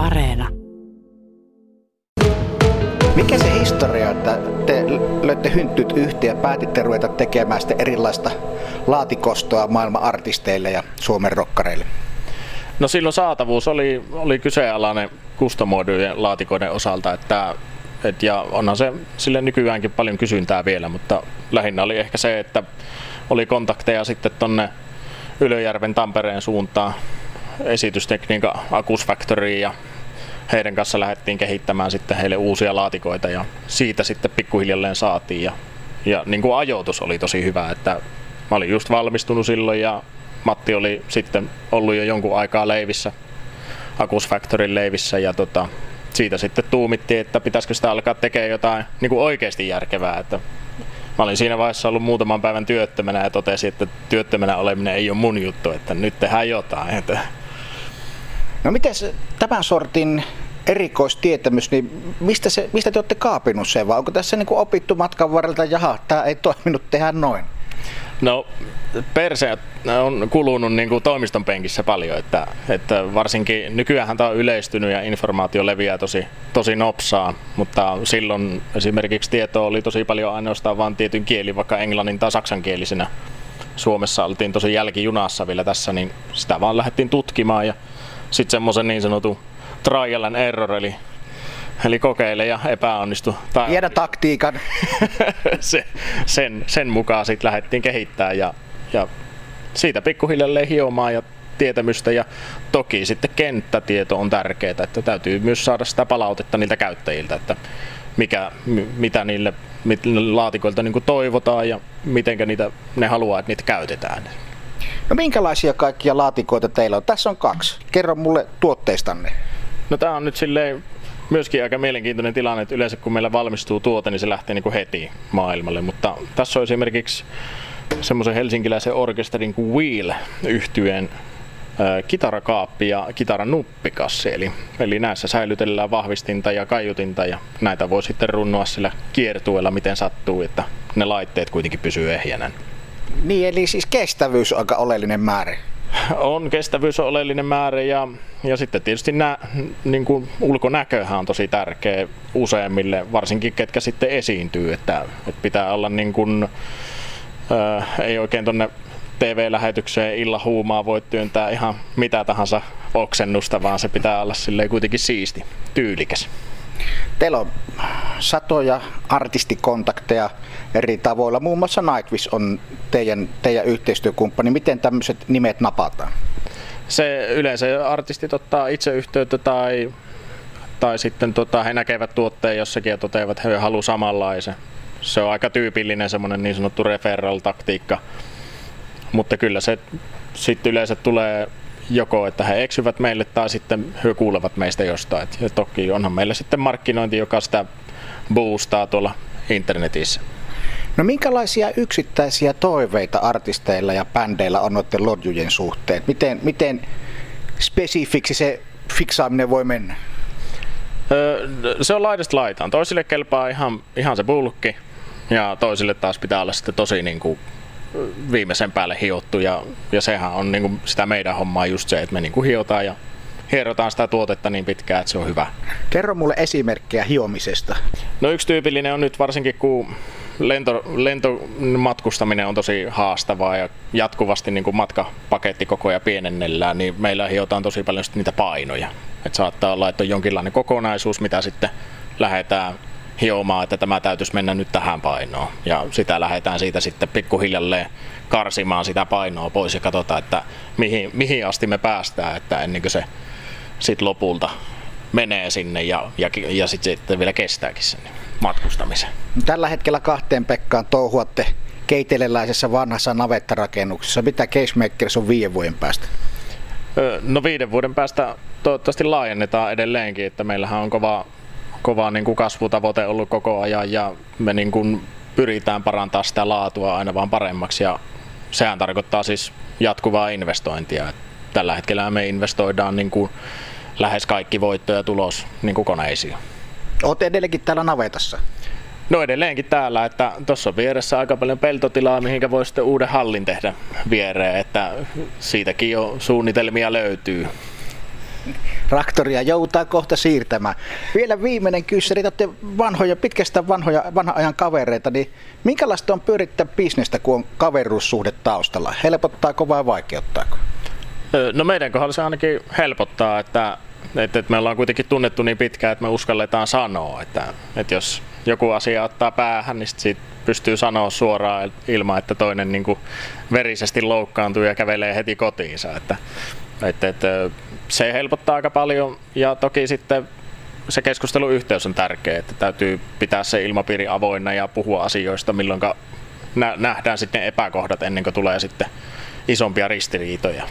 Areena. Mikä se historia, että te löitte hynttyt yhteen ja päätitte ruveta tekemään sitä erilaista laatikostoa maailman artisteille ja Suomen rokkareille? No silloin saatavuus oli, oli kyseenalainen kustomoidujen laatikoiden osalta, että et, ja onhan se sille nykyäänkin paljon kysyntää vielä, mutta lähinnä oli ehkä se, että oli kontakteja sitten tonne Ylöjärven Tampereen suuntaan esitystekniikan Akus Factoryin ja heidän kanssa lähdettiin kehittämään sitten heille uusia laatikoita ja siitä sitten pikkuhiljalleen saatiin ja, ja niin kuin ajoitus oli tosi hyvä, että mä olin just valmistunut silloin ja Matti oli sitten ollut jo jonkun aikaa leivissä, Akus Factorin leivissä ja tota, siitä sitten tuumittiin, että pitäisikö sitä alkaa tekemään jotain niin kuin oikeasti järkevää. Että mä olin siinä vaiheessa ollut muutaman päivän työttömänä ja totesin, että työttömänä oleminen ei ole mun juttu, että nyt tehdään jotain. Että... No miten tämän sortin erikoistietämys, niin mistä, se, mistä te olette kaapinut sen vai onko tässä niin kuin opittu matkan varrelta, jaha, tämä ei toiminut tehdä noin? No perse on kulunut niin kuin toimiston penkissä paljon, että, että varsinkin nykyään tämä on yleistynyt ja informaatio leviää tosi, tosi nopsaa, mutta silloin esimerkiksi tietoa oli tosi paljon ainoastaan vain tietyn kieli, vaikka englannin tai saksankielisenä. Suomessa oltiin tosi jälkijunassa vielä tässä, niin sitä vaan lähdettiin tutkimaan ja sitten semmoisen niin sanotun trial and error, eli Eli kokeile ja epäonnistu. Tai... Tiedä taktiikan. se, sen, sen mukaan sitten lähdettiin kehittämään ja, ja siitä pikkuhiljalleen hiomaan ja tietämystä ja toki sitten kenttätieto on tärkeää, että täytyy myös saada sitä palautetta niiltä käyttäjiltä, että mikä, mitä niille laatikoilta niin toivotaan ja miten niitä, ne haluaa, että niitä käytetään. No minkälaisia kaikkia laatikoita teillä on? Tässä on kaksi. Kerro mulle tuotteistanne. No tämä on nyt silleen myöskin aika mielenkiintoinen tilanne, että yleensä kun meillä valmistuu tuote, niin se lähtee niin kuin heti maailmalle. Mutta tässä on esimerkiksi semmoisen helsinkiläisen orkesterin kuin Wheel yhtyeen kitarakaappi ja kitaran nuppikassi. Eli, eli näissä säilytellään vahvistinta ja kaiutinta ja näitä voi sitten runnoa sillä kiertueella miten sattuu, että ne laitteet kuitenkin pysyy ehjänä. Niin, eli siis kestävyys on aika oleellinen määrä on kestävyys on oleellinen määrä ja, ja sitten tietysti nä, niin kuin ulkonäköhän on tosi tärkeä useimmille, varsinkin ketkä sitten esiintyy, että, että pitää olla niin kuin, ää, ei oikein tonne TV-lähetykseen illa huumaa voi työntää ihan mitä tahansa oksennusta, vaan se pitää olla silleen kuitenkin siisti, tyylikäs. Teillä on satoja artistikontakteja eri tavoilla. Muun muassa Nightwish on teidän, teidän yhteistyökumppani. Miten tämmöiset nimet napataan? Se yleensä artistit ottaa itse yhteyttä tai, tai sitten tota, he näkevät tuotteen jossakin ja toteavat, että he haluavat samanlaisen. Se on aika tyypillinen semmoinen niin sanottu referral-taktiikka. Mutta kyllä se sitten yleensä tulee joko, että he eksyvät meille tai sitten he kuulevat meistä jostain. Ja toki onhan meillä sitten markkinointi, joka sitä boostaa tuolla internetissä. No minkälaisia yksittäisiä toiveita artisteilla ja bändeillä on noiden lodjujen suhteen? Miten, miten spesifiksi se fiksaaminen voi mennä? Öö, se on laidasta laitaan. Toisille kelpaa ihan, ihan se bulkki ja toisille taas pitää olla sitten tosi niin kuin viimeisen päälle hiottu ja, ja sehän on niin kuin sitä meidän hommaa just se, että me niin kuin hiotaan ja hierotaan sitä tuotetta niin pitkään, että se on hyvä. Kerro mulle esimerkkejä hiomisesta. No yksi tyypillinen on nyt varsinkin, kun lento, lentomatkustaminen on tosi haastavaa ja jatkuvasti niin kuin matkapaketti koko ajan pienennellään, niin meillä hiotaan tosi paljon niitä painoja. Et saattaa olla, että on jonkinlainen kokonaisuus, mitä sitten lähdetään hiomaan, että tämä täytyisi mennä nyt tähän painoon. Ja sitä lähdetään siitä sitten pikkuhiljalleen karsimaan sitä painoa pois ja katsotaan, että mihin, mihin asti me päästään, että ennen kuin se sitten lopulta menee sinne ja, ja, ja sitten sit vielä kestääkin sen matkustamisen. Tällä hetkellä kahteen Pekkaan touhuatte keiteleläisessä vanhassa navettarakennuksessa. Mitä Casemakers on viiden vuoden päästä? No viiden vuoden päästä toivottavasti laajennetaan edelleenkin, että meillähän on kova, kova niin kuin kasvutavoite ollut koko ajan ja me niin kuin pyritään parantaa sitä laatua aina vaan paremmaksi ja sehän tarkoittaa siis jatkuvaa investointia. Tällä hetkellä me investoidaan niin kuin lähes kaikki voitto ja tulos niin kuin koneisiin. Olet edelleenkin täällä navetassa? No edelleenkin täällä, että tuossa on vieressä aika paljon peltotilaa, mihinkä voi sitten uuden hallin tehdä viereen, että siitäkin jo suunnitelmia löytyy. Traktoria joutaa kohta siirtämään. Vielä viimeinen kysymys. Te vanhoja, pitkästä vanhoja, vanha ajan kavereita, niin minkälaista on pyörittää bisnestä, kun on kaveruussuhde taustalla? Helpottaako vai vaikeuttaako? No meidän kohdalla se ainakin helpottaa, että, että, että me ollaan kuitenkin tunnettu niin pitkään, että me uskalletaan sanoa, että, että jos joku asia ottaa päähän, niin siitä pystyy sanoa suoraan ilman, että toinen niin verisesti loukkaantuu ja kävelee heti kotiinsa. Että, että, että se helpottaa aika paljon ja toki sitten se keskusteluyhteys on tärkeä, että täytyy pitää se ilmapiiri avoinna ja puhua asioista, milloin nähdään sitten epäkohdat ennen kuin tulee sitten isompia ristiriitoja.